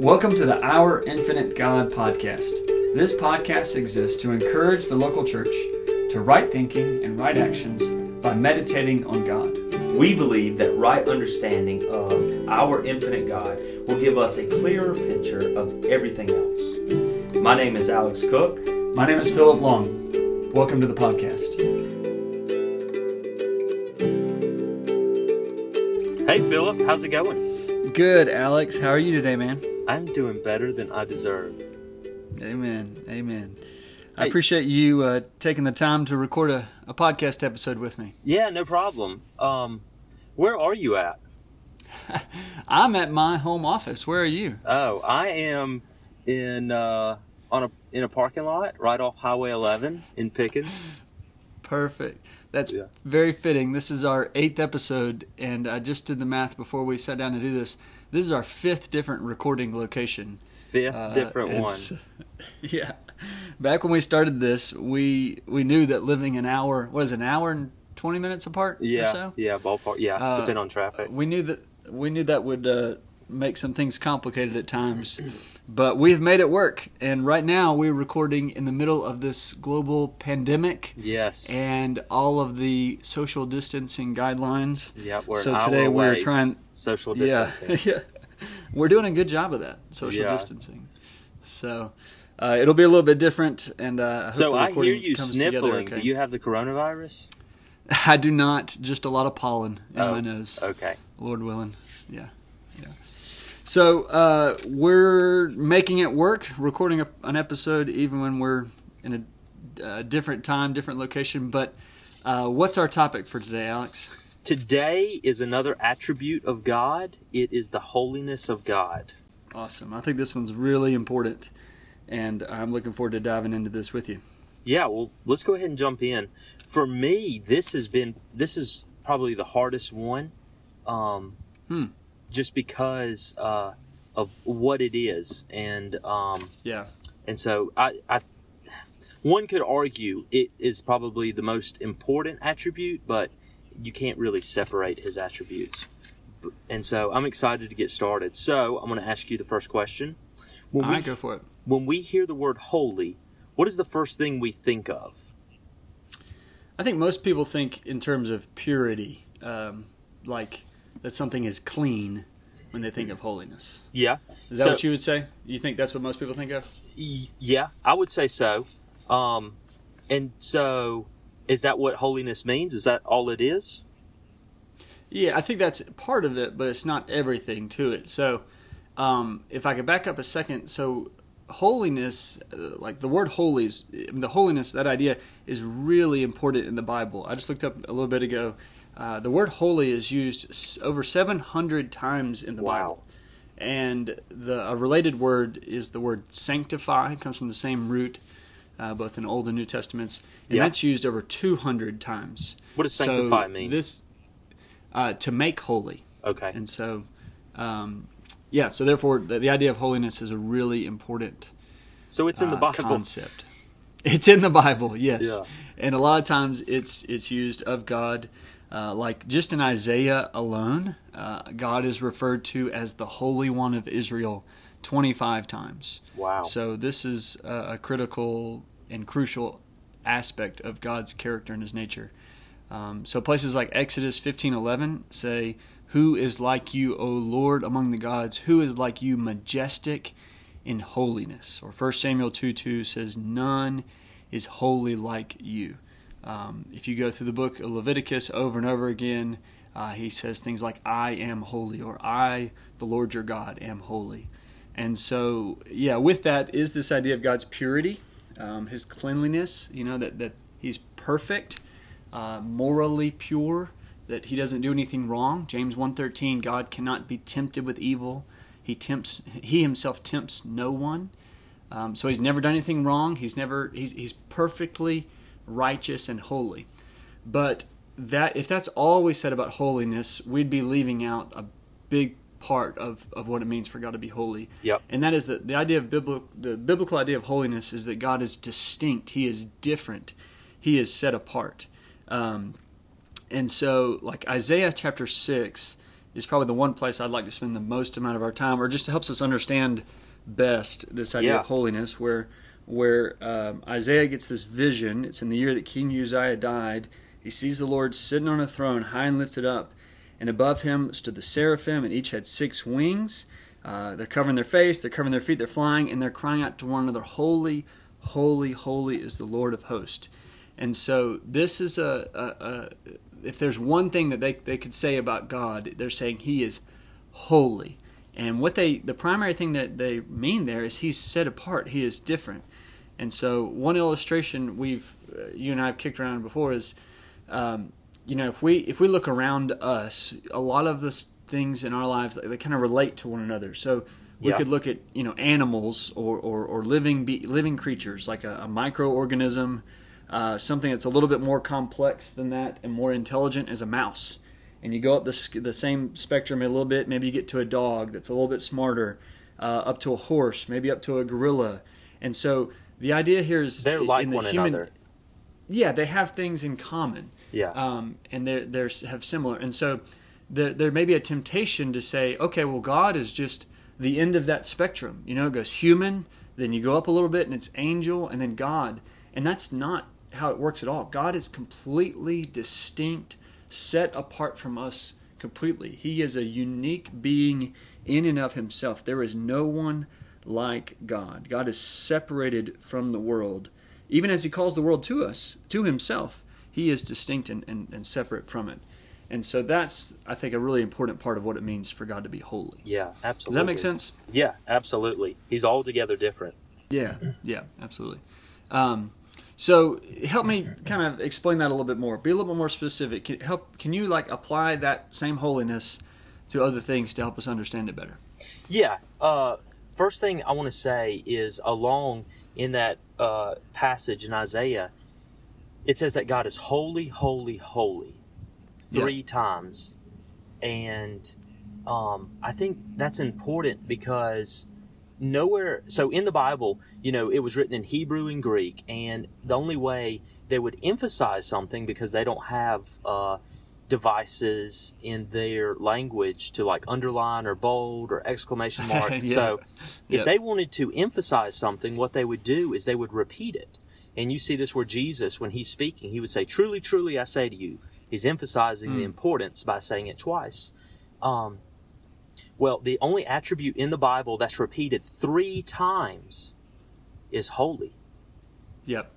Welcome to the Our Infinite God podcast. This podcast exists to encourage the local church to right thinking and right actions by meditating on God. We believe that right understanding of our infinite God will give us a clearer picture of everything else. My name is Alex Cook. My name is Philip Long. Welcome to the podcast. Hey, Philip, how's it going? Good, Alex. How are you today, man? I'm doing better than I deserve. Amen. Amen. I appreciate you uh, taking the time to record a, a podcast episode with me. Yeah, no problem. Um, where are you at? I'm at my home office. Where are you? Oh, I am in uh, on a in a parking lot right off Highway 11 in Pickens. Perfect. That's Yeah. very fitting. This is our eighth episode, and I just did the math before we sat down to do this. This is our fifth different recording location. Fifth Uh, different one. Yeah. Back when we started this, we we knew that living an hour was an hour and twenty minutes apart or Yeah, so. yeah, ballpark. Yeah, Uh, depending on traffic. We knew that we knew that would uh, make some things complicated at times, but we've made it work. And right now, we're recording in the middle of this global pandemic Yes. and all of the social distancing guidelines. yeah, we're so today we're trying- social distancing. yeah, yeah. we're doing a good job of that social Yeah. distancing. So uh, it'll be a little bit different, and uh, I hope So the I hear you sniffling. okay. Do you have the coronavirus? I do not. Just a lot of pollen in Oh, my nose. Okay. Lord willing. Yeah. Yeah. So uh, we're making it work, recording a, an episode even when we're in a uh, different time, different location. But uh, what's our topic for today, Alex? Today is another attribute of God. It is the holiness of God. Awesome. I think this one's really important, and I'm looking forward to diving into this with you. Yeah, well, let's go ahead and jump in. For me, this has been this is probably the hardest one, um, Hmm. Just because uh, of what it is, and um, Yeah. and so I, I, one could argue it is probably the most important attribute, but you can't really separate his attributes. And so I'm excited to get started. So I'm going to ask you the first question. When All we right, go for it. when we hear the word holy, what is the first thing we think of? I think most people think in terms of purity, um, like that something is clean when they think of holiness. Yeah. Is that So- what you would say? You think that's what most people think of? Yeah, I would say so. Um, and so, is that what holiness means? Is that all it is? Yeah, I think that's part of it, but it's not everything to it. So, um, if I could back up a second, so holiness, uh, like the word holy, is, the holiness, that idea is really important in the Bible. I just looked up a little bit ago. Uh, the word holy is used over 700 times in the Wow. Bible. And the a related word is the word sanctify. It comes from the same root, uh, both in Old and New Testaments, and Yeah. that's used over 200 times. What does So sanctify mean? This uh, to make holy, Okay. and so um, yeah. So therefore, the, the idea of holiness is a really important So it's in the uh, Bible. concept. It's in the Bible, yes, Yeah. and a lot of times it's it's used of God. Uh, like just in Isaiah alone, uh, God is referred to as the Holy One of Israel 25 times. Wow. So this is a, a critical and crucial aspect of God's character and His nature. Um, so places like Exodus 15:11 say, "Who is like you, O Lord, among the gods? Who is like you, majestic in holiness?" Or 1 Samuel 2:2 says, "None is holy like you." Um, if you go through the book of Leviticus over and over again, uh, he says things like, "I am holy," or "I, the Lord your God, am holy." And so, yeah, with that is this idea of God's purity, um, His cleanliness. You know that that He's perfect, uh, morally pure, that He doesn't do anything wrong. James 1.13, God cannot be tempted with evil. He tempts. He Himself tempts no one. Um, so He's never done anything wrong. He's never. He's He's perfectly righteous and holy. But that if that's all we said about holiness, we'd be leaving out a big part of, of what it means for God to be holy. Yep. And that is that the idea of biblical the biblical idea of holiness is that God is distinct. He is different. He is set apart. Um, and so, like Isaiah chapter six is probably the one place I'd like to spend the most amount of our time, or just helps us understand best this idea Yeah. of holiness, where where um, Isaiah gets this vision. It's in the year that King Uzziah died. He sees the Lord sitting on a throne, high and lifted up, and above him stood the seraphim, and each had six wings. Uh, they're covering their face, they're covering their feet, they're flying, and they're crying out to one another, "Holy, holy, holy is the Lord of hosts." And so this is a, a, a if there's one thing that they, they could say about God, they're saying He is holy. And what they the primary thing that they mean there is He's set apart. He is different. And so one illustration we've uh, you and I have kicked around before is, um, you know, if we if we look around us, a lot of the things in our lives they kind of relate to one another. So we Yeah. could look at you know animals or or, or living be, living creatures like a, a microorganism, uh, something that's a little bit more complex than that and more intelligent as a mouse. And you go up the, the same spectrum a little bit. Maybe you get to a dog that's a little bit smarter, uh, up to a horse, maybe up to a gorilla. And so the idea here is They're like in the one human, another. Yeah, they have things in common Yeah. um, and they're, they're have similar. And so there, there may be a temptation to say, okay, well, God is just the end of that spectrum. You know, it goes human, then you go up a little bit, and it's angel, and then God. And that's not how it works at all. God is completely distinct, set apart from us completely. He is a unique being in and of himself. There is no one like God. God is separated from the world. Even as he calls the world to us, to himself, he is distinct and, and, and separate from it. And so that's, I think, a really important part of what it means for God to be holy. yeah, absolutely. Does that make sense? Yeah, absolutely. He's altogether different. Yeah, yeah, absolutely. Um, so help me kind of explain that a little bit more. Be a little bit more specific. Can, help? Can you like apply that same holiness to other things to help us understand it better? Yeah. Uh, first thing I want to say is along in that uh, passage in Isaiah, it says that God is holy, holy, holy three times. And um, I think that's important because nowhere, so in the Bible, you know, it was written in Hebrew and Greek, and the only way they would emphasize something because they don't have uh, devices in their language to like underline or bold or exclamation mark. Yeah. So if Yep. they wanted to emphasize something, what they would do is they would repeat it. And you see this where Jesus, when he's speaking, he would say, Truly, truly, I say to you. He's emphasizing the Hmm. importance by saying it twice. Um, well, the only attribute in the Bible that's repeated three times is holy. Yep.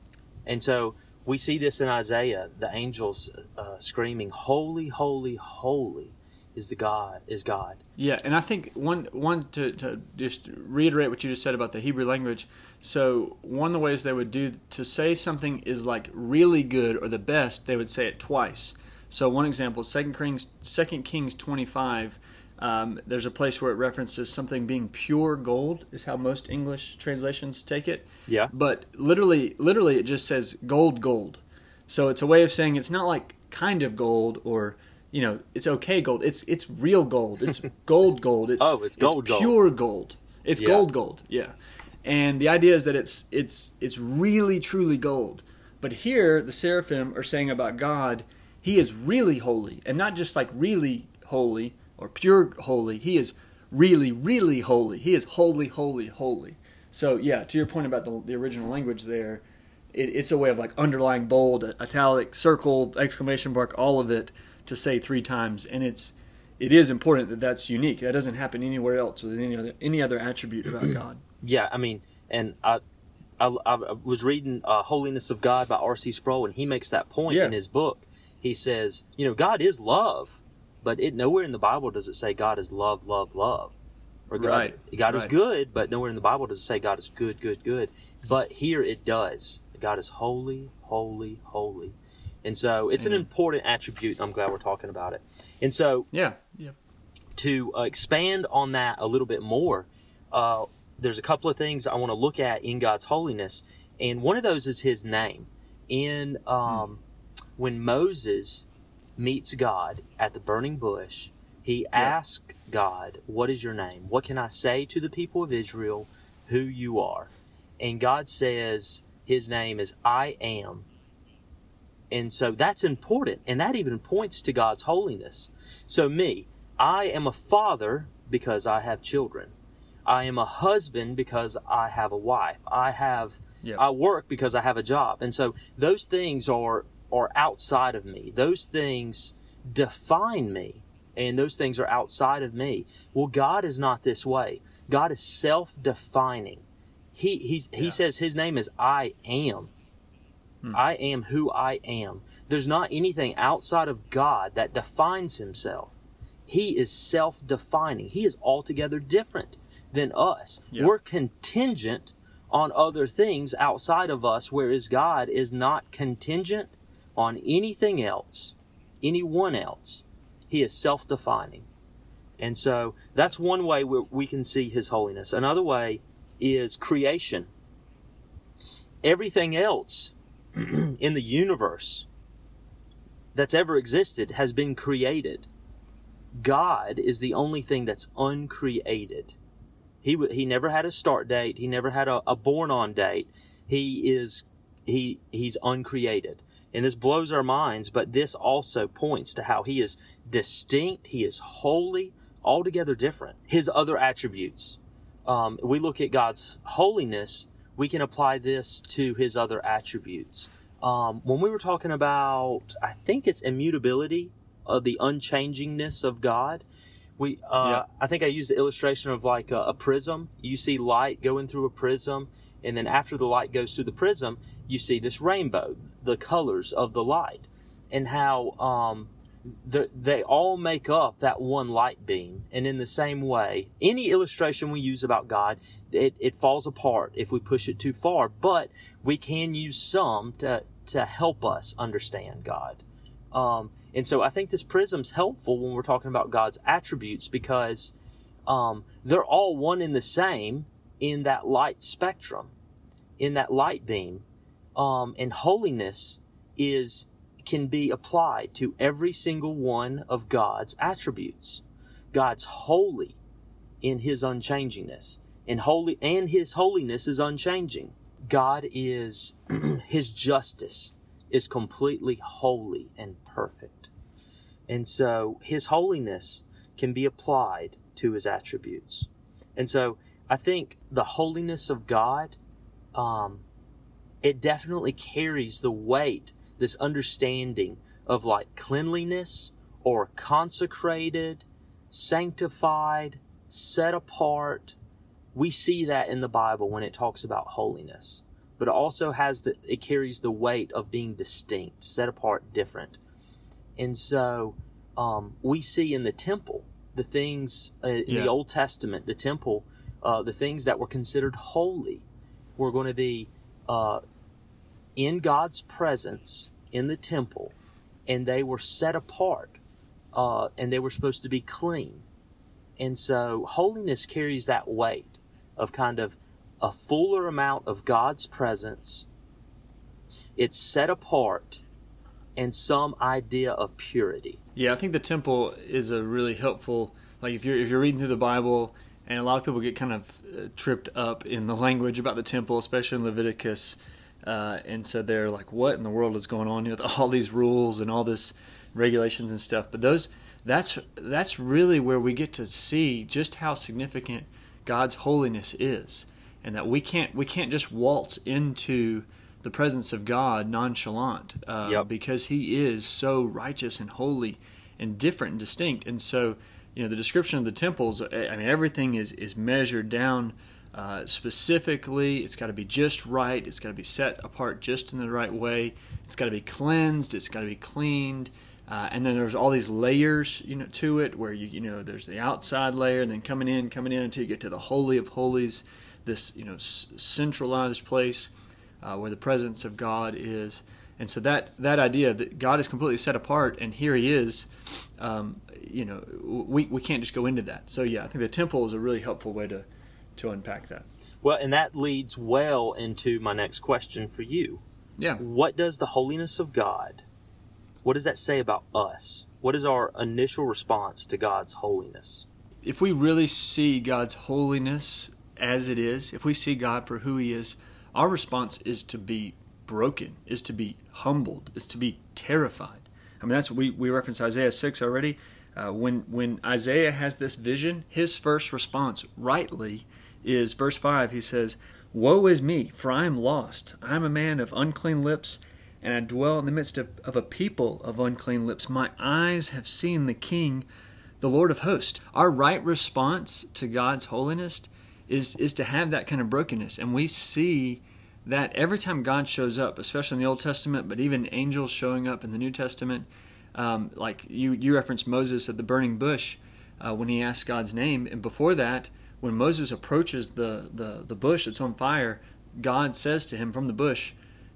And so we see this in Isaiah, the angels uh, screaming, "Holy, holy, holy is the God is God." Yeah, and I think one one to, to just reiterate what you just said about the Hebrew language. So one of the ways they would do to say something is like really good or the best, they would say it twice. So one example, Second Kings, Second Kings twenty five. Um, there's a place where it references something being pure gold, is how most English translations take it. Yeah. But literally, literally, it just says gold, gold. So it's a way of saying it's not like kind of gold or you know it's okay gold. It's it's real gold. It's gold, gold. It's Oh, it's gold, gold. pure gold. It's Yeah. gold, gold. Yeah. And the idea is that it's it's it's really truly gold. But here the seraphim are saying about God, He is really holy, and not just like really holy or pure holy. He is really, really holy. He is holy, holy, holy. So yeah, to your point about the, the original language there, it, it's a way of like underlying bold, italic, circle, exclamation mark, all of it to say three times, and it's it is important that that's unique. That doesn't happen anywhere else with any other any other attribute about God. Yeah, I mean, and I, I, I was reading uh, "Holiness of God" by R.C. Sproul, and he makes that point Yeah. in his book. He says, you know, God is love, but it nowhere in the Bible does it say God is love, love, love. Or God, Right, God is good, but nowhere in the Bible does it say God is good, good, good. But here it does. God is holy, holy, holy. And so it's an important attribute. I'm glad we're talking about it. And so Yeah, yeah, to uh, expand on that a little bit more, uh, there's a couple of things I want to look at in God's holiness, and one of those is His name. In um, when Moses meets God at the burning bush, he asks God, "What is your name? What can I say to the people of Israel who you are?" And God says, "His name is I am." And so that's important, and that even points to God's holiness. So me, I am a father because I have children. I am a husband because I have a wife. I have Yeah. I work because I have a job. And so those things are are outside of me. Those things define me and those things are outside of me. Well, God is not this way. God is self-defining. He he's, he says his name is I am. Hmm. I am who I am. There's not anything outside of God that defines himself. He is self defining. He is altogether different than us. Yeah. We're contingent on other things outside of us, whereas God is not contingent on anything else, anyone else. He is self defining. And so that's one way where we can see his holiness. Another way is creation. Everything else in the universe that's ever existed has been created. God is the only thing that's uncreated. He he never had a start date. He never had a, a born on date. He is he he's uncreated. And this blows our minds, but this also points to how he is distinct, he is holy, altogether different. His other attributes. Um, we look at God's holiness, we can apply this to his other attributes. Um, when we were talking about, I think it's immutability, of the unchangingness of God. We, uh, Yeah. I think I used the illustration of like a, a prism. You see light going through a prism, and then after the light goes through the prism, you see this rainbow, the colors of the light, and how um, the, they all make up that one light beam. And in the same way, any illustration we use about God, it, it falls apart if we push it too far, but we can use some to, to help us understand God. Um, and so I think this prism's helpful when we're talking about God's attributes because um, they're all one and the same in that light spectrum, in that light beam. Um, and holiness is can be applied to every single one of God's attributes. God's holy in his unchangingness, and holy and his holiness is unchanging. God is his justice is completely holy and perfect. And so his holiness can be applied to his attributes. And so I think the holiness of God, um, it definitely carries the weight, this understanding of like cleanliness or consecrated, sanctified, set apart. We see that in the Bible when it talks about holiness. But it also has the, it carries the weight of being distinct, set apart, different. And so um, we see in the temple the things uh, in Yeah. the Old Testament, the temple, uh, the things that were considered holy were going to be uh, in God's presence in the temple, and they were set apart, uh, and they were supposed to be clean. And so holiness carries that weight of kind of a fuller amount of God's presence. It's set apart and some idea of purity. Yeah, I think the temple is a really helpful. Like if you're if you're reading through the Bible, and a lot of people get kind of uh, tripped up in the language about the temple, especially in Leviticus, uh, and so they're like, "What in the world is going on here with all these rules and all this regulations and stuff?" But those that's that's really where we get to see just how significant God's holiness is, and that we can't we can't just waltz into the presence of God nonchalant uh, Yep. because He is so righteous and holy and different and distinct. And so, you know, the description of the temples, I mean, everything is is measured down uh, specifically. It's got to be just right. It's got to be set apart just in the right way. It's got to be cleansed. It's got to be cleaned. Uh, and then there's all these layers, you know, to it where you you know there's the outside layer, and then coming in, coming in until you get to the holy of holies, this you know s- centralized place uh, where the presence of God is. And so that that idea that God is completely set apart, and here He is, um, you know, we we can't just go into that. So yeah, I think the temple is a really helpful way to to unpack that. Well, and that leads well into my next question for you. Yeah. What does the holiness of God, what does that say about us? What is our initial response to God's holiness? if we really see God's holiness as it is, if we see God for who He is, our response is to be broken, is to be humbled, is to be terrified. I mean, that's we we referenced Isaiah six already. Uh, when when Isaiah has this vision, his first response, rightly, is verse five. He says, "Woe is me, for I am lost. I am a man of unclean lips, and I dwell in the midst of, of a people of unclean lips. My eyes have seen the King, the Lord of hosts." Our right response to God's holiness is is to have that kind of brokenness, and we see that every time God shows up, especially in the Old Testament, but even angels showing up in the New Testament, um, like you, you referenced Moses at the burning bush uh, when he asked God's name, and before that, when Moses approaches the, the, the bush that's on fire, God says to him from the bush,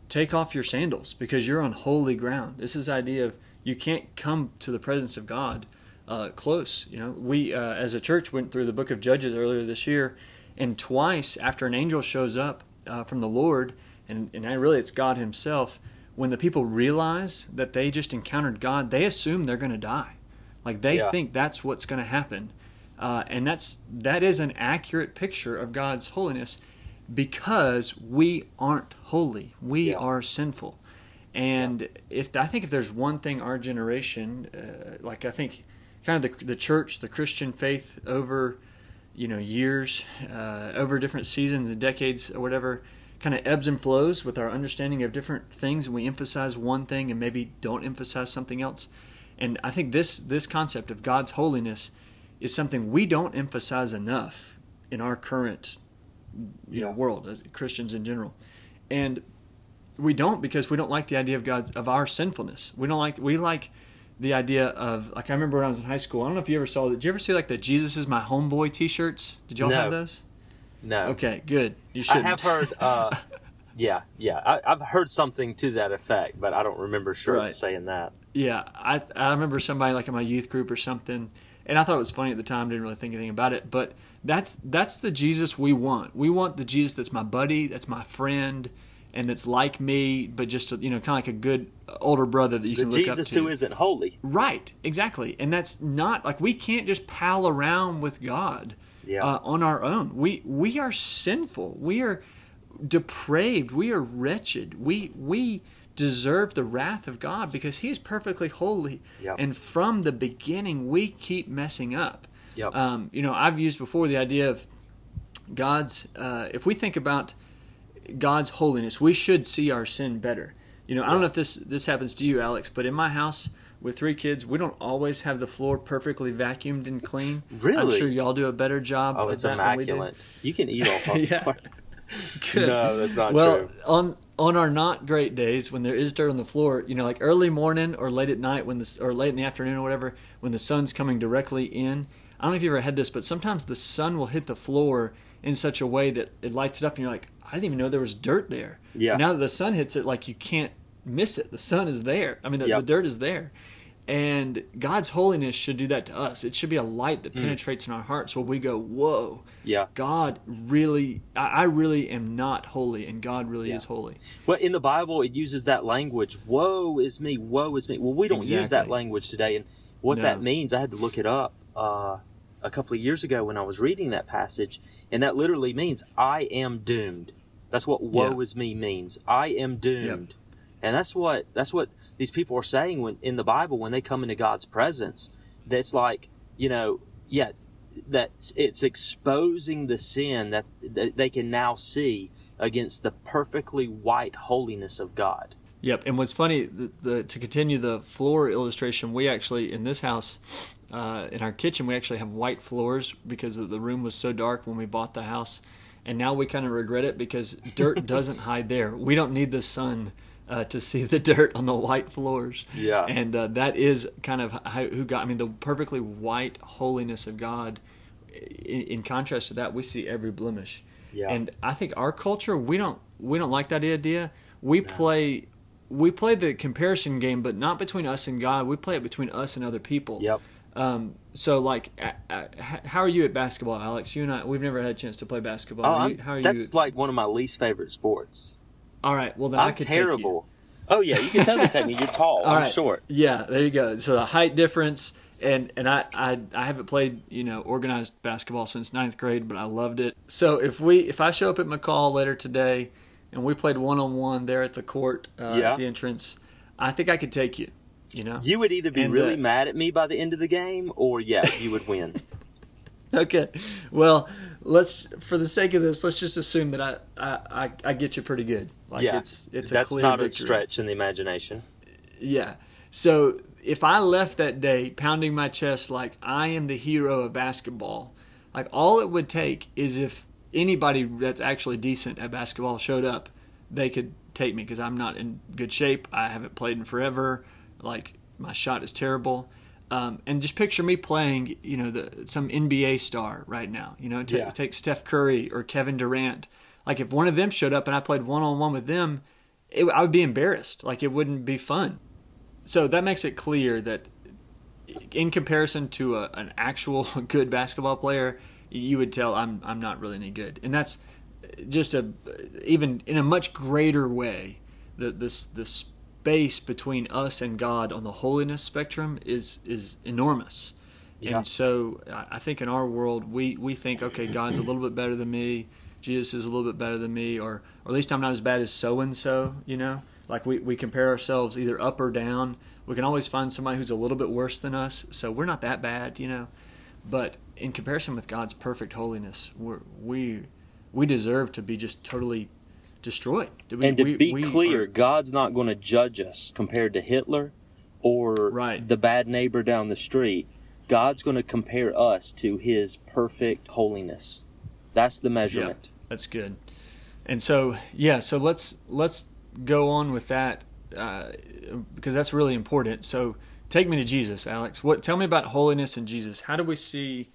Take off your sandals because you're on holy ground. This is idea of you can't come to the presence of God uh, close. You know, we uh, as a church went through the book of Judges earlier this year, and twice after an angel shows up uh, from the Lord, and, and really it's God Himself, when the people realize that they just encountered God, they assume they're going to die. Like they Yeah. think that's what's going to happen. Uh, and that's that is an accurate picture of God's holiness because we aren't holy. We Yeah. are sinful. And if I think if there's one thing our generation, uh, like I think, kind of the the church, the Christian faith over, you know, years, uh, over different seasons and decades or whatever, kind of ebbs and flows with our understanding of different things, and we emphasize one thing and maybe don't emphasize something else. And I think this this concept of God's holiness is something we don't emphasize enough in our current you know world as Christians in general. And we don't because we don't like the idea of God of our sinfulness. We don't like we like the idea of like I remember when I was in high school. I don't know if you ever saw. That did you ever see like the Jesus is my homeboy T-shirts? Did y'all No. have those? No. Okay, good. You should. I have heard. Uh, yeah, yeah. I, I've heard something to that effect, but I don't remember sure Right. saying that. Yeah, I I remember somebody like in my youth group or something, and I thought it was funny at the time. Didn't really think anything about it, but that's that's the Jesus we want. We want the Jesus that's my buddy, that's my friend, and that's like me, but just you know, kind of like a good older brother that you The can look Jesus up to. who isn't holy. Right, exactly. And that's not like we can't just pal around with God Yeah. uh, on our own. We we are sinful. We are depraved. We are wretched. We we deserve the wrath of God because He is perfectly holy. Yep. And from the beginning, we keep messing up. Yep. Um, you know, I've used before the idea of God's. Uh, if we think about God's holiness, we should see our sin better. You know, I don't know if this this happens to you, Alex, but in my house with three kids, we don't always have the floor perfectly vacuumed and clean. Really, I'm sure y'all do a better job. oh, of it's that than we immaculate. You can eat all Yeah. part. Good. No, that's not well, true. on on our not great days when there is dirt on the floor, you know, like early morning or late at night when the or late in the afternoon or whatever, when the sun's coming directly in. I don't know if you ever had this, but sometimes the sun will hit the floor in such a way that it lights it up, and you're like, I didn't even know there was dirt there. Yeah. Now that the sun hits it, like you can't miss it. The sun is there. I mean, the, Yep. the dirt is there. And God's holiness should do that to us. It should be a light Mm. that penetrates in our hearts where we go, Whoa, Yeah. God really, I I really am not holy, and God really Yeah. is holy. Well, in the Bible, it uses that language. Woe is me. Woe is me. Well, we don't use that language today, and what No. that means, I had to look it up uh, a couple of years ago when I was reading that passage, and that literally means I am doomed. That's what woe Yeah. is me means. I am doomed, and that's what that's what these people are saying when in the Bible when they come into God's presence. That's like you know, yeah, that it's exposing the sin that, that they can now see against the perfectly white holiness of God. Yep. And what's funny, the, the to continue the floor illustration, we actually in this house, uh, in our kitchen, we actually have white floors because the room was so dark when we bought the house, and now we kind of regret it because dirt doesn't hide there. We don't need the sun. Uh, to see the dirt on the white floors, Yeah. and uh, that is kind of how, who God. I mean, the perfectly white holiness of God. In, in contrast to that, we see every blemish. Yeah. And I think our culture we don't we don't like that idea. We play we play the comparison game, but not between us and God. We play it between us and other people. Yep. Um, so like, how are you at basketball, Alex? You and I we've never had a chance to play basketball. Oh, Are you, how are that's you? like one of my least favorite sports. All right. Well, then I I'm could take you. terrible. Oh yeah, you can totally take me. You're tall. All I'm right. short. Yeah, there you go. So the height difference, and and I, I I haven't played you know organized basketball since ninth grade, but I loved it. So if we if I show up at McCall later today, and we played one on one there at the court uh, Yeah. at the entrance, I think I could take you. You know. You would either be And, really uh, mad at me by the end of the game, or yeah, you would win. Okay. Well, let's for the sake of this, let's just assume that I I, I, I get you pretty good. Like yeah, it's it's a that's clear not a stretch in the imagination. Yeah. So if I left that day pounding my chest like I am the hero of basketball, like all it would take is if anybody that's actually decent at basketball showed up, they could take me because I'm not in good shape. I haven't played in forever. Like my shot is terrible. Um, and just picture me playing, you know, the, some NBA star right now. You know, take, Yeah. take Steph Curry or Kevin Durant. Like if one of them showed up and I played one on one with them, it, I would be embarrassed. Like it wouldn't be fun. So that makes it clear that, in comparison to a, an actual good basketball player, you would tell I'm I'm not really any good. And that's just a even in a much greater way. The this the space between us and God on the holiness spectrum is is enormous. Yeah. And so I I think in our world we we think okay God's a little bit better than me, Jesus is a little bit better than me, or or at least I'm not as bad as so and so. You know, like we we compare ourselves either up or down. We can always find somebody who's a little bit worse than us, so we're not that bad. You know, but in comparison with God's perfect holiness, we're, we we deserve to be just totally destroyed. We- and to we- be we clear, are- God's not going to judge us compared to Hitler or Right. the bad neighbor down the street. God's going to compare us to His perfect holiness. That's the measurement. That's good. And so, yeah, so let's let's go on with that uh, because that's really important. So, take me to Jesus, Alex. What? Tell me about holiness and Jesus. How do we see?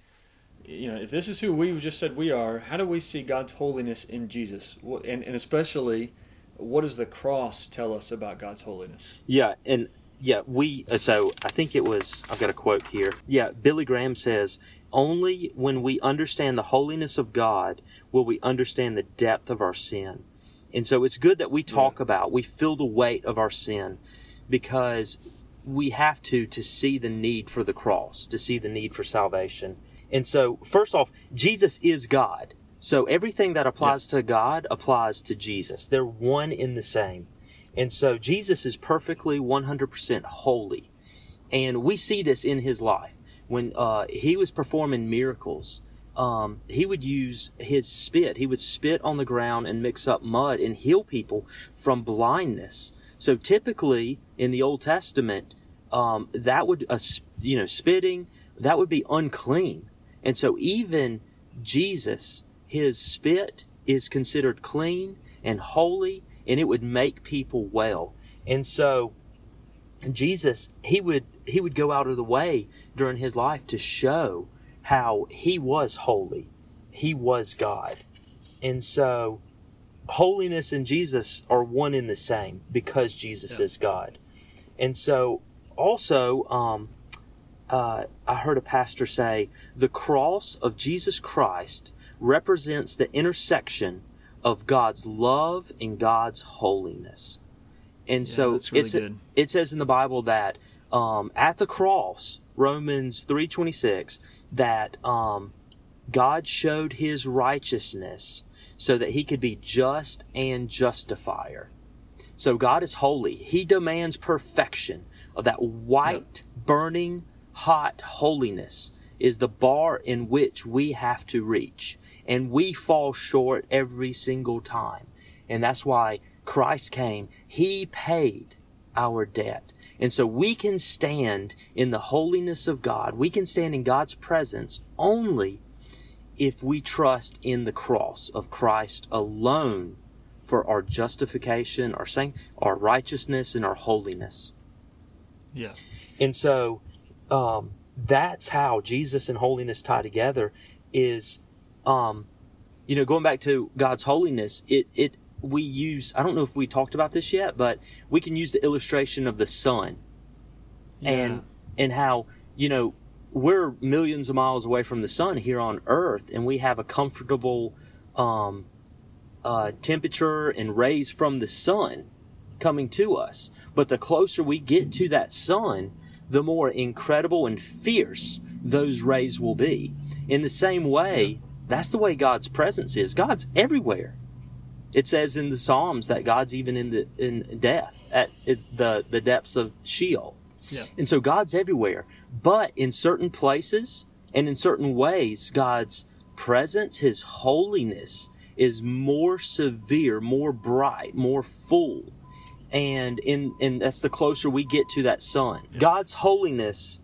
You know, if this is who we just said we are, how do we see God's holiness in Jesus? What, and, and especially, what does the cross tell us about God's holiness? Yeah, and yeah, we so I think it was I've got a quote here. Yeah, Billy Graham says, "Only when we understand the holiness of God will we understand the depth of our sin." And so it's good that we talk about, we feel the weight of our sin because we have to to see the need for the cross, to see the need for salvation. And so first off, Jesus is God. So everything that applies to God applies to Jesus. They're one in the same. And so Jesus is perfectly 100% holy. And we see this in his life. When uh, he was performing miracles, um, he would use his spit. He would spit on the ground and mix up mud and heal people from blindness. So typically in the Old Testament, um, that would, uh, you know, spitting, that would be unclean. And so even Jesus, his spit is considered clean and holy, and it would make people well. And so Jesus, he would he would go out of the way during his life to show how he was holy. He was God. And so holiness and Jesus are one in the same because Jesus Yeah. is God. And so also um uh, I heard a pastor say the cross of Jesus Christ represents the intersection of God's love and God's holiness. And so really it's good. it says in the Bible that um, at the cross, Romans three twenty six, that um, God showed His righteousness so that He could be just and justifier. So God is holy. He demands perfection of that white, burning, hot holiness is the bar in which we have to reach. And we fall short every single time. And that's why Christ came. He paid our debt. And so we can stand in the holiness of God. We can stand in God's presence only if we trust in the cross of Christ alone for our justification, our sanct- our righteousness, and our holiness. Yeah. And so um, that's how Jesus and holiness tie together. Is um, you know going back to God's holiness. It it we use. I don't know if we talked about this yet, but we can use the illustration of the sun and and how you know we're millions of miles away from the sun here on Earth, and we have a comfortable um, uh, temperature and rays from the sun coming to us. But the closer we get to that sun, the more incredible and fierce those rays will be. In the same way, that's the way God's presence is. God's everywhere. It says in the Psalms that God's even in the in death at the the depths of Sheol. Yeah. And so God's everywhere. But in certain places and in certain ways, God's presence, His holiness, is more severe, more bright, more full. And in and that's the closer we get to that sun. God's holiness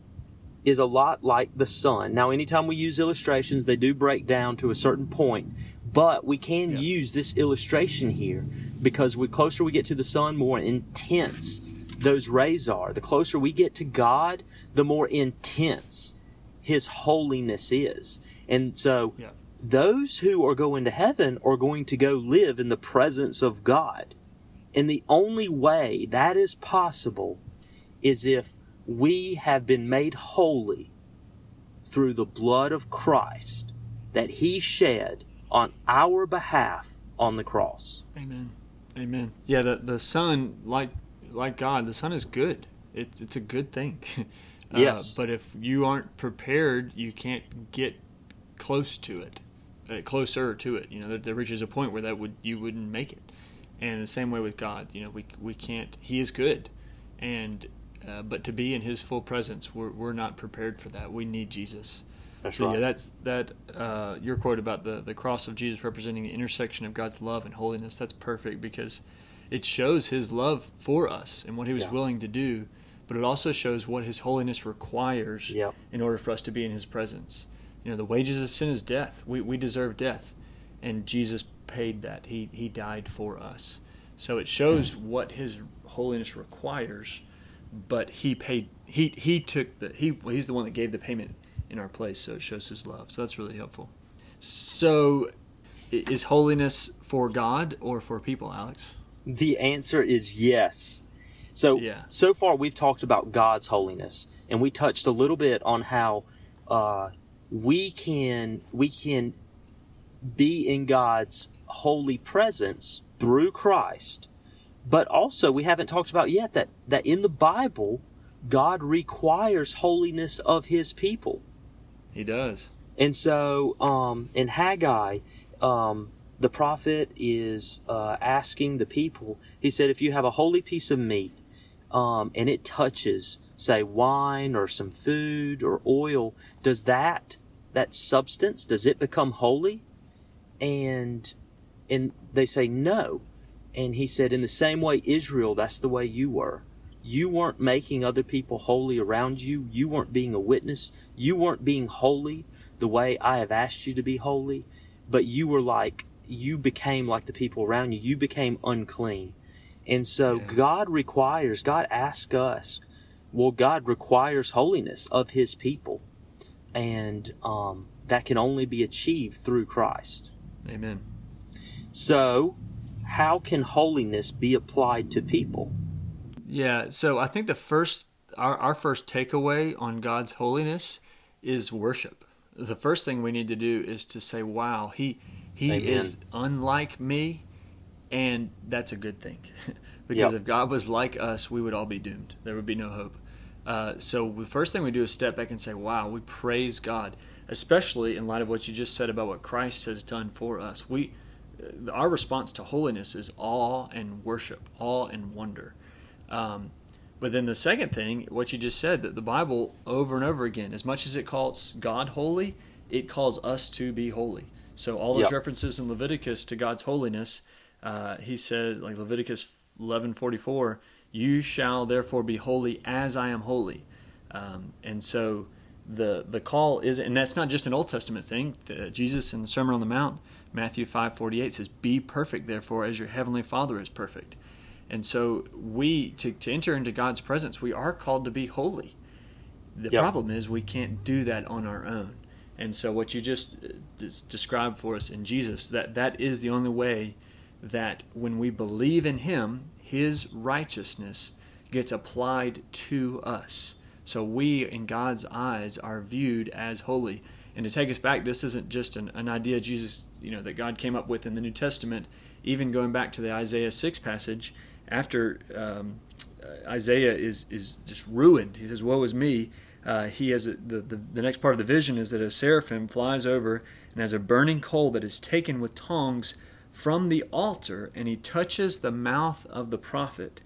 is a lot like the sun. Now anytime we use illustrations, they do break down to a certain point, but we can Yeah. use this illustration here because the closer we get to the sun, more intense those rays are. The closer we get to God, the more intense his holiness is. And so Yeah. those who are going to heaven are going to go live in the presence of God. And the only way that is possible is if we have been made holy through the blood of Christ that he shed on our behalf on the cross. Amen. Amen. Yeah, the the Son, like like God, the Son is good. It's it's a good thing. Uh, Yes. But if you aren't prepared, you can't get close to it, uh, closer to it. You know, there, there reaches a point where that would you wouldn't make it. And the same way with God, you know, we we can't. He is good, and uh, but to be in His full presence, we're we're not prepared for that. We need Jesus. That's So right. yeah, that's that. Uh, your quote about the the cross of Jesus representing the intersection of God's love and holiness. That's perfect because it shows His love for us and what He was Yeah. willing to do, but it also shows what His holiness requires in order for us to be in His presence. You know, the wages of sin is death. We we deserve death, and Jesus paid that. He He died for us. So it shows what His holiness requires, but He paid. He He took the He He's the one that gave the payment in our place, so it shows His love. So that's really helpful. So, is holiness for God or for people, Alex? The answer is yes. So Yeah. so far we've talked about God's holiness, and we touched a little bit on how uh, we can we can be in God's holy presence through Christ. But also we haven't talked about yet that that in the Bible God requires holiness of His people. He does. And so, um, in Haggai, um, the prophet is uh, asking the people. He said, "If you have a holy piece of meat, um, and it touches, say, wine or some food or oil, does that that substance does it become holy?" And and they say no. And he said, in the same way, Israel, that's the way you were. You weren't making other people holy around you. You weren't being a witness. You weren't being holy the way I have asked you to be holy. But you were like, you became like the people around you. You became unclean. And so Yeah. God requires, God asks us, well, God requires holiness of his people. And um, that can only be achieved through Christ. Amen. So, how can holiness be applied to people? Yeah, so I think the first our, our first takeaway on God's holiness is worship. The first thing we need to do is to say, "Wow, he he Amen. is unlike me," and that's a good thing, because Yep. if God was like us, we would all be doomed. There would be no hope. Uh, so the first thing we do is step back and say, "Wow, we praise God," especially in light of what you just said about what Christ has done for us. We our response to holiness is awe and worship, awe and wonder. Um, but then the second thing, what you just said, that the Bible over and over again, as much as it calls God holy, it calls us to be holy. So all those Yep. references in Leviticus to God's holiness, uh, he said, like Leviticus eleven forty four, you shall therefore be holy as I am holy. Um, and so the the call is, and that's not just an Old Testament thing. The, Jesus in the Sermon on the Mount, Matthew five forty eight says, "Be perfect, therefore, as your heavenly Father is perfect." And so we to, to enter into God's presence, we are called to be holy. The Yep. problem is we can't do that on our own. And so what you just uh, described for us in Jesus, that that is the only way that when we believe in him, his righteousness gets applied to us. So we in God's eyes are viewed as holy. And to take us back, this isn't just an, an idea Jesus, you know, that God came up with in the New Testament. Even going back to the Isaiah six passage, after um, uh, Isaiah is is just ruined, he says, "Woe is me." Uh, he has a, the, the the next part of the vision is that a seraphim flies over and has a burning coal that is taken with tongs from the altar, and he touches the mouth of the prophet.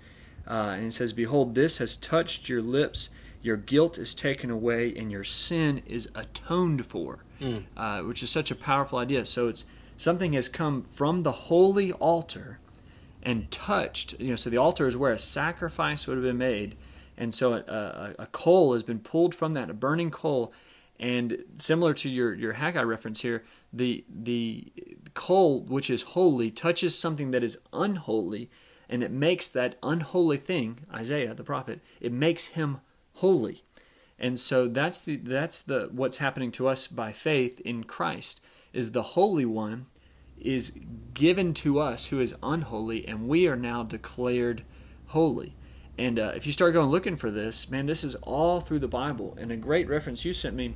Uh, and he says, Behold, this has touched your lips. Your guilt is taken away, and your sin is atoned for. Mm. Uh, which is such a powerful idea. So it's something has come from the holy altar and touched. You know, so the altar is where a sacrifice would have been made, and so a, a, a coal has been pulled from that, a burning coal, and similar to your your Haggai reference here, the the coal which is holy touches something that is unholy, and it makes that unholy thing, Isaiah the prophet, it makes him holy. And so that's the that's the what's happening to us by faith in Christ is the holy one is given to us who is unholy and we are now declared holy. And uh, if you start going looking for this, man, this is all through the Bible. And a great reference you sent me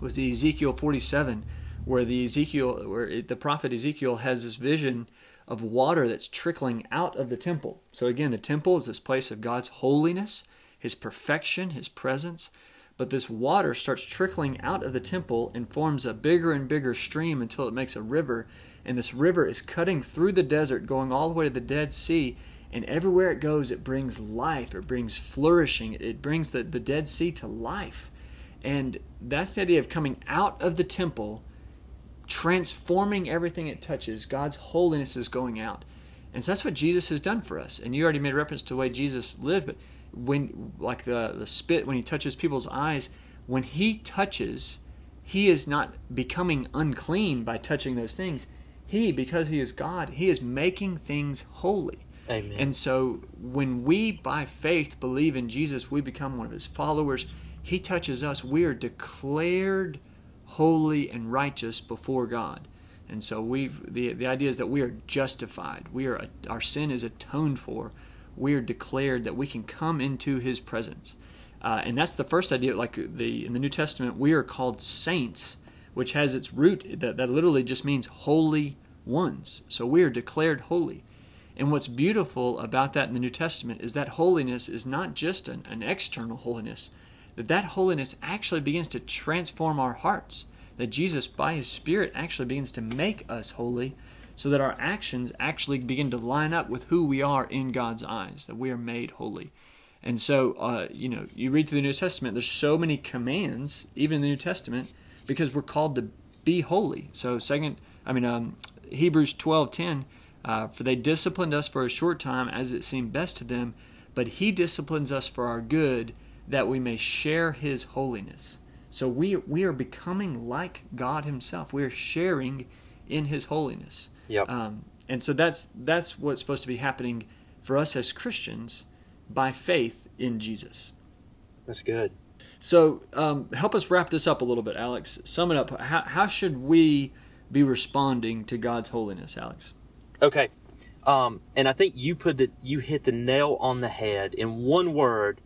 was the Ezekiel 47, where the Ezekiel, where it, the prophet Ezekiel has this vision of water that's trickling out of the temple. So again, the temple is this place of God's holiness, His perfection, His presence. But this water starts trickling out of the temple and forms a bigger and bigger stream until it makes a river. And this river is cutting through the desert, going all the way to the Dead Sea. And everywhere it goes, it brings life, it brings flourishing, it brings the, the Dead Sea to life. And that's the idea of coming out of the temple, transforming everything it touches. God's holiness is going out. And so that's what Jesus has done for us. And you already made reference to the way Jesus lived, but when like the, the spit when he touches people's eyes, when he touches, he is not becoming unclean by touching those things. He, because he is God, he is making things holy. Amen. And so when we by faith believe in Jesus, we become one of his followers. He touches us, we are declared holy and righteous before God. And so we've the the idea is that we are justified. We are our sin is atoned for. We are declared that we can come into His presence, uh, and that's the first idea. Like the in the New Testament, we are called saints, which has its root that that literally just means holy ones. So we are declared holy. And what's beautiful about that in the New Testament is that holiness is not just an, an external holiness, that that holiness actually begins to transform our hearts that Jesus, by His Spirit, actually begins to make us holy so that our actions actually begin to line up with who we are in God's eyes, that we are made holy. And so, uh, you know, you read through the New Testament, there's so many commands, even in the New Testament, because we're called to be holy. So, second, I mean, um, Hebrews 12 10, uh, for they disciplined us for a short time as it seemed best to them, but He disciplines us for our good, that we may share His holiness. So we we are becoming like God Himself. We are sharing in His holiness. Yep. Um, and so that's that's what's supposed to be happening for us as Christians by faith in Jesus. That's good. So um, help us wrap this up a little bit, Alex. Sum it up. How, how should we be responding to God's holiness, Alex? Okay. Um, and I think you put the you hit the nail on the head in one word.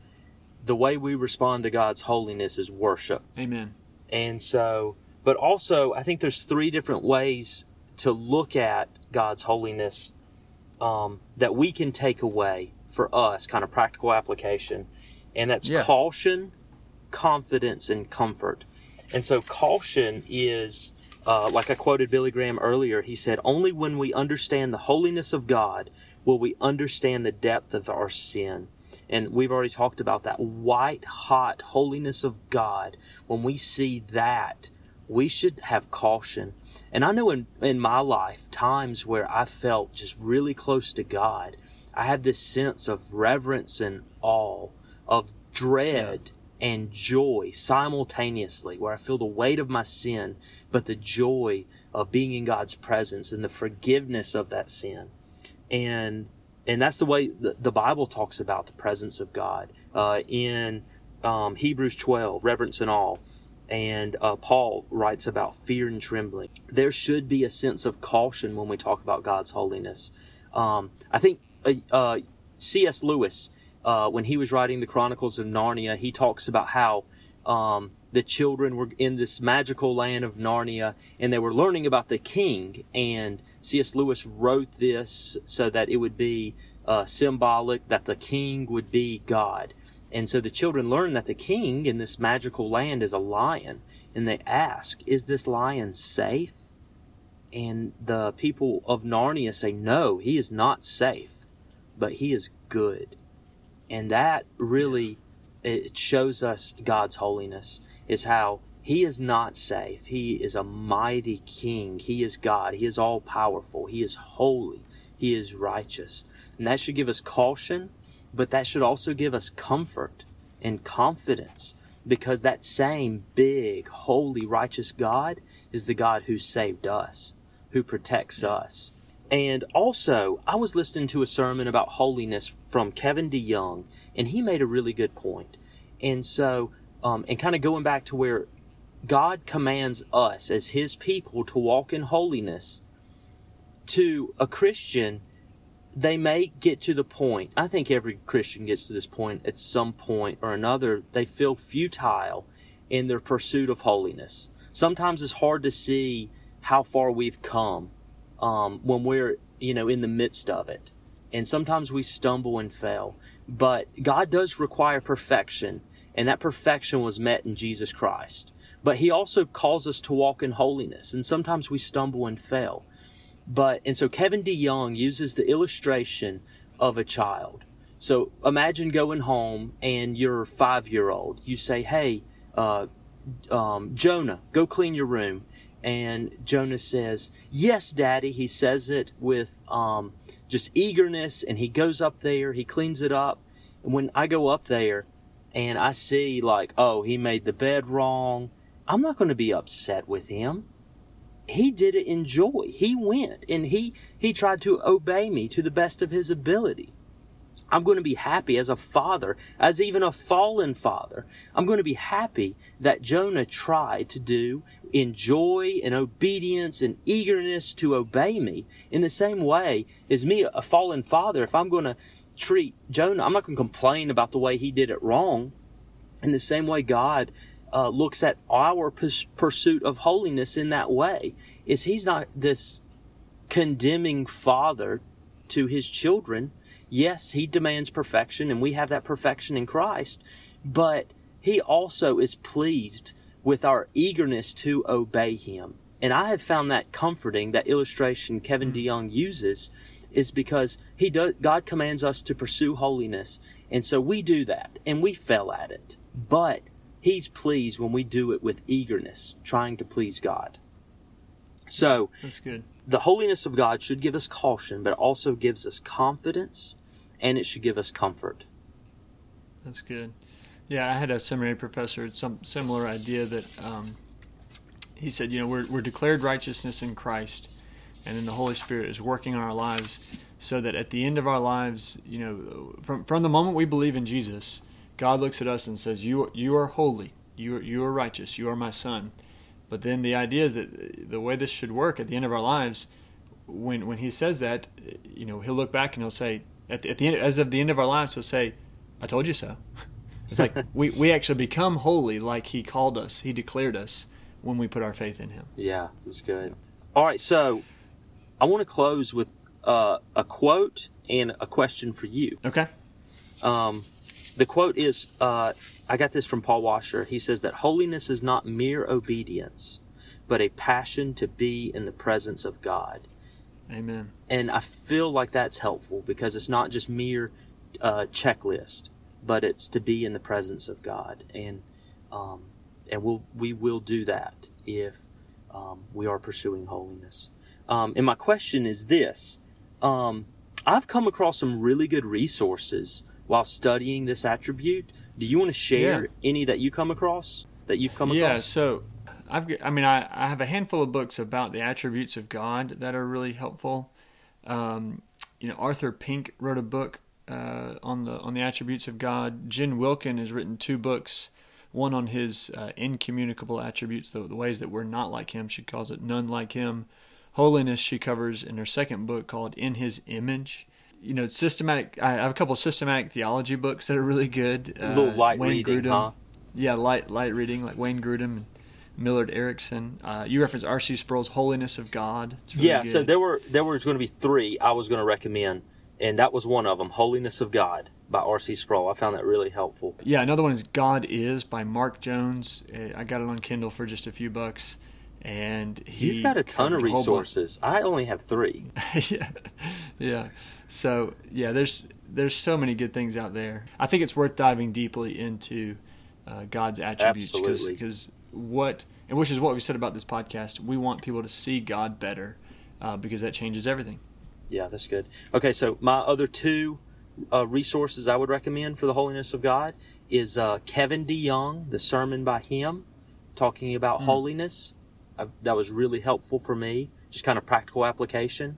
The way we respond to God's holiness is worship. Amen. And so, but also, I think there's three different ways to look at God's holiness um, that we can take away for us, kind of practical application. And that's Yeah. caution, confidence, and comfort. And so, caution is, uh, like I quoted Billy Graham earlier, he said, Only when we understand the holiness of God will we understand the depth of our sin. And we've already talked about that white hot holiness of God. When we see that, we should have caution. And I know in, in my life, times where I felt just really close to God, I had this sense of reverence and awe, of dread and joy simultaneously, where I feel the weight of my sin, but the joy of being in God's presence and the forgiveness of that sin. And and that's the way the, the Bible talks about the presence of God uh, in um, Hebrews 12, reverence and awe. And uh, Paul writes about fear and trembling. There should be a sense of caution when we talk about God's holiness. Um, I think uh, uh, C.S. Lewis, uh, when he was writing the Chronicles of Narnia, he talks about how um, the children were in this magical land of Narnia and they were learning about the king. And C.S. Lewis wrote this so that it would be uh, symbolic that the king would be God. And so the children learn that the king in this magical land is a lion. And they ask, Is this lion safe? And the people of Narnia say, No, he is not safe, but he is good. and that really it shows us God's holiness is how he is not safe. He is a mighty king. He is God. He is all powerful. He is holy. He is righteous. And that should give us caution, but that should also give us comfort and confidence because that same big, holy, righteous God is the God who saved us, who protects us. And also, I was listening to a sermon about holiness from Kevin DeYoung, and he made a really good point. And so, um, and kind of going back to where God commands us as his people to walk in holiness, to a Christian, they may get to the point, I think every Christian gets to this point at some point or another, they feel futile in their pursuit of holiness. Sometimes it's hard to see how far we've come um, when we're, you know, in the midst of it. And sometimes we stumble and fail. But God does require perfection, and that perfection was met in Jesus Christ. But He also calls us to walk in holiness, and sometimes we stumble and fail. But, and so Kevin DeYoung uses the illustration of a child. So imagine going home and you're five year old. You say, Hey, uh, um, Jonah, go clean your room. And Jonah says, Yes, Daddy. He says it with um, just eagerness, and he goes up there, he cleans it up. And when I go up there and I see, like, oh, he made the bed wrong, I'm not going to be upset with him he did it in joy. He went and he he tried to obey me to the best of his ability. I'm going to be happy as a father, as even a fallen father. I'm going to be happy that Jonah tried to do in joy and obedience and eagerness to obey me. In the same way as me, a fallen father, if I'm going to treat Jonah, I'm not going to complain about the way he did it wrong. In the same way, God uh, looks at our pursuit of holiness in that way is he's not this condemning father to his children. Yes he demands perfection and we have that perfection in christ but he also is pleased with our eagerness to obey him. And i have found that comforting that illustration kevin mm-hmm. deyoung uses is because he does god commands us to pursue holiness and so we do that and we fail at it. But He's pleased when we do it with eagerness, trying to please God. So, that's good. The holiness of God should give us caution, but also gives us confidence and it should give us comfort. That's good. Yeah, I had a seminary professor, some similar idea that um, he said, you know, we're, we're declared righteousness in Christ, and then the Holy Spirit is working on our lives so that at the end of our lives, you know, from, from the moment we believe in Jesus, God looks at us and says, "You you are holy. You are, you are righteous. You are my son." But then the idea is that the way this should work at the end of our lives, when when He says that, you know, He'll look back and He'll say, at the, at the end, as of the end of our lives, He'll say, "I told you so." It's like we we actually become holy, like He called us. He declared us when we put our faith in Him. Yeah, that's good. All right, so I want to close with uh, a quote and a question for you. Okay. Um, the quote is uh, I got this from Paul Washer. He says that holiness is not mere obedience, but a passion to be in the presence of God. Amen. And I feel like that's helpful because it's not just mere uh, checklist, but it's to be in the presence of God, and um, and we'll we will do that if um, we are pursuing holiness. Um, and my question is this: um, I've come across some really good resources while studying this attribute. Do you want to share yeah. any that you come across that you've come yeah, across? Yeah, so I've I mean I, I have a handful of books about the attributes of God that are really helpful. Um, you know, Arthur Pink wrote a book uh, on the on the attributes of God. Jen Wilkin has written two books. One on his uh, incommunicable attributes, the, the ways that we're not like him. She calls it none like him. Holiness she covers in her second book called In His Image you know, systematic. I have a couple systematic theology books that are really good. Uh, a little light Wayne reading, Grudem. huh? Yeah, light light reading like Wayne Grudem and Millard Erickson. Uh, you referenced R.C. Sproul's Holiness of God. Really yeah, good. so there were there was going to be three I was going to recommend, and that was one of them. Holiness of God by R.C. Sproul. I found that really helpful. Yeah, another one is God Is by Mark Jones. Uh, I got it on Kindle for just a few bucks and he you've got a ton of resources. I only have three. yeah, yeah. So yeah, there's there's so many good things out there. I think it's worth diving deeply into uh, God's attributes because what and which is what we said about this podcast. We want people to see God better uh, because that changes everything. Yeah, that's good. Okay, so my other two uh, resources I would recommend for the holiness of God is uh, Kevin DeYoung, the sermon by him, talking about holiness. Uh, that was really helpful for me, just kind of practical application,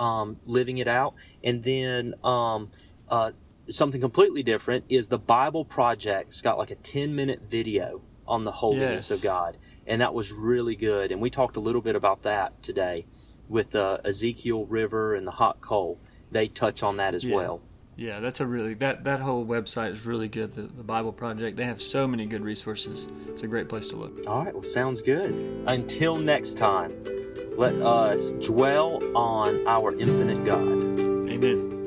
um, living it out. And then um, uh, something completely different is the Bible Project's got like a 10 minute video on the holiness Yes. of God. And that was really good. And we talked a little bit about that today with uh, Ezekiel River and the hot coal. They touch on that as Yeah. well. Yeah, that's a really that that whole website is really good. The, the Bible Project they have so many good resources. It's a great place to look. All right, well, sounds good. Until next time, let us dwell on our infinite God. Amen.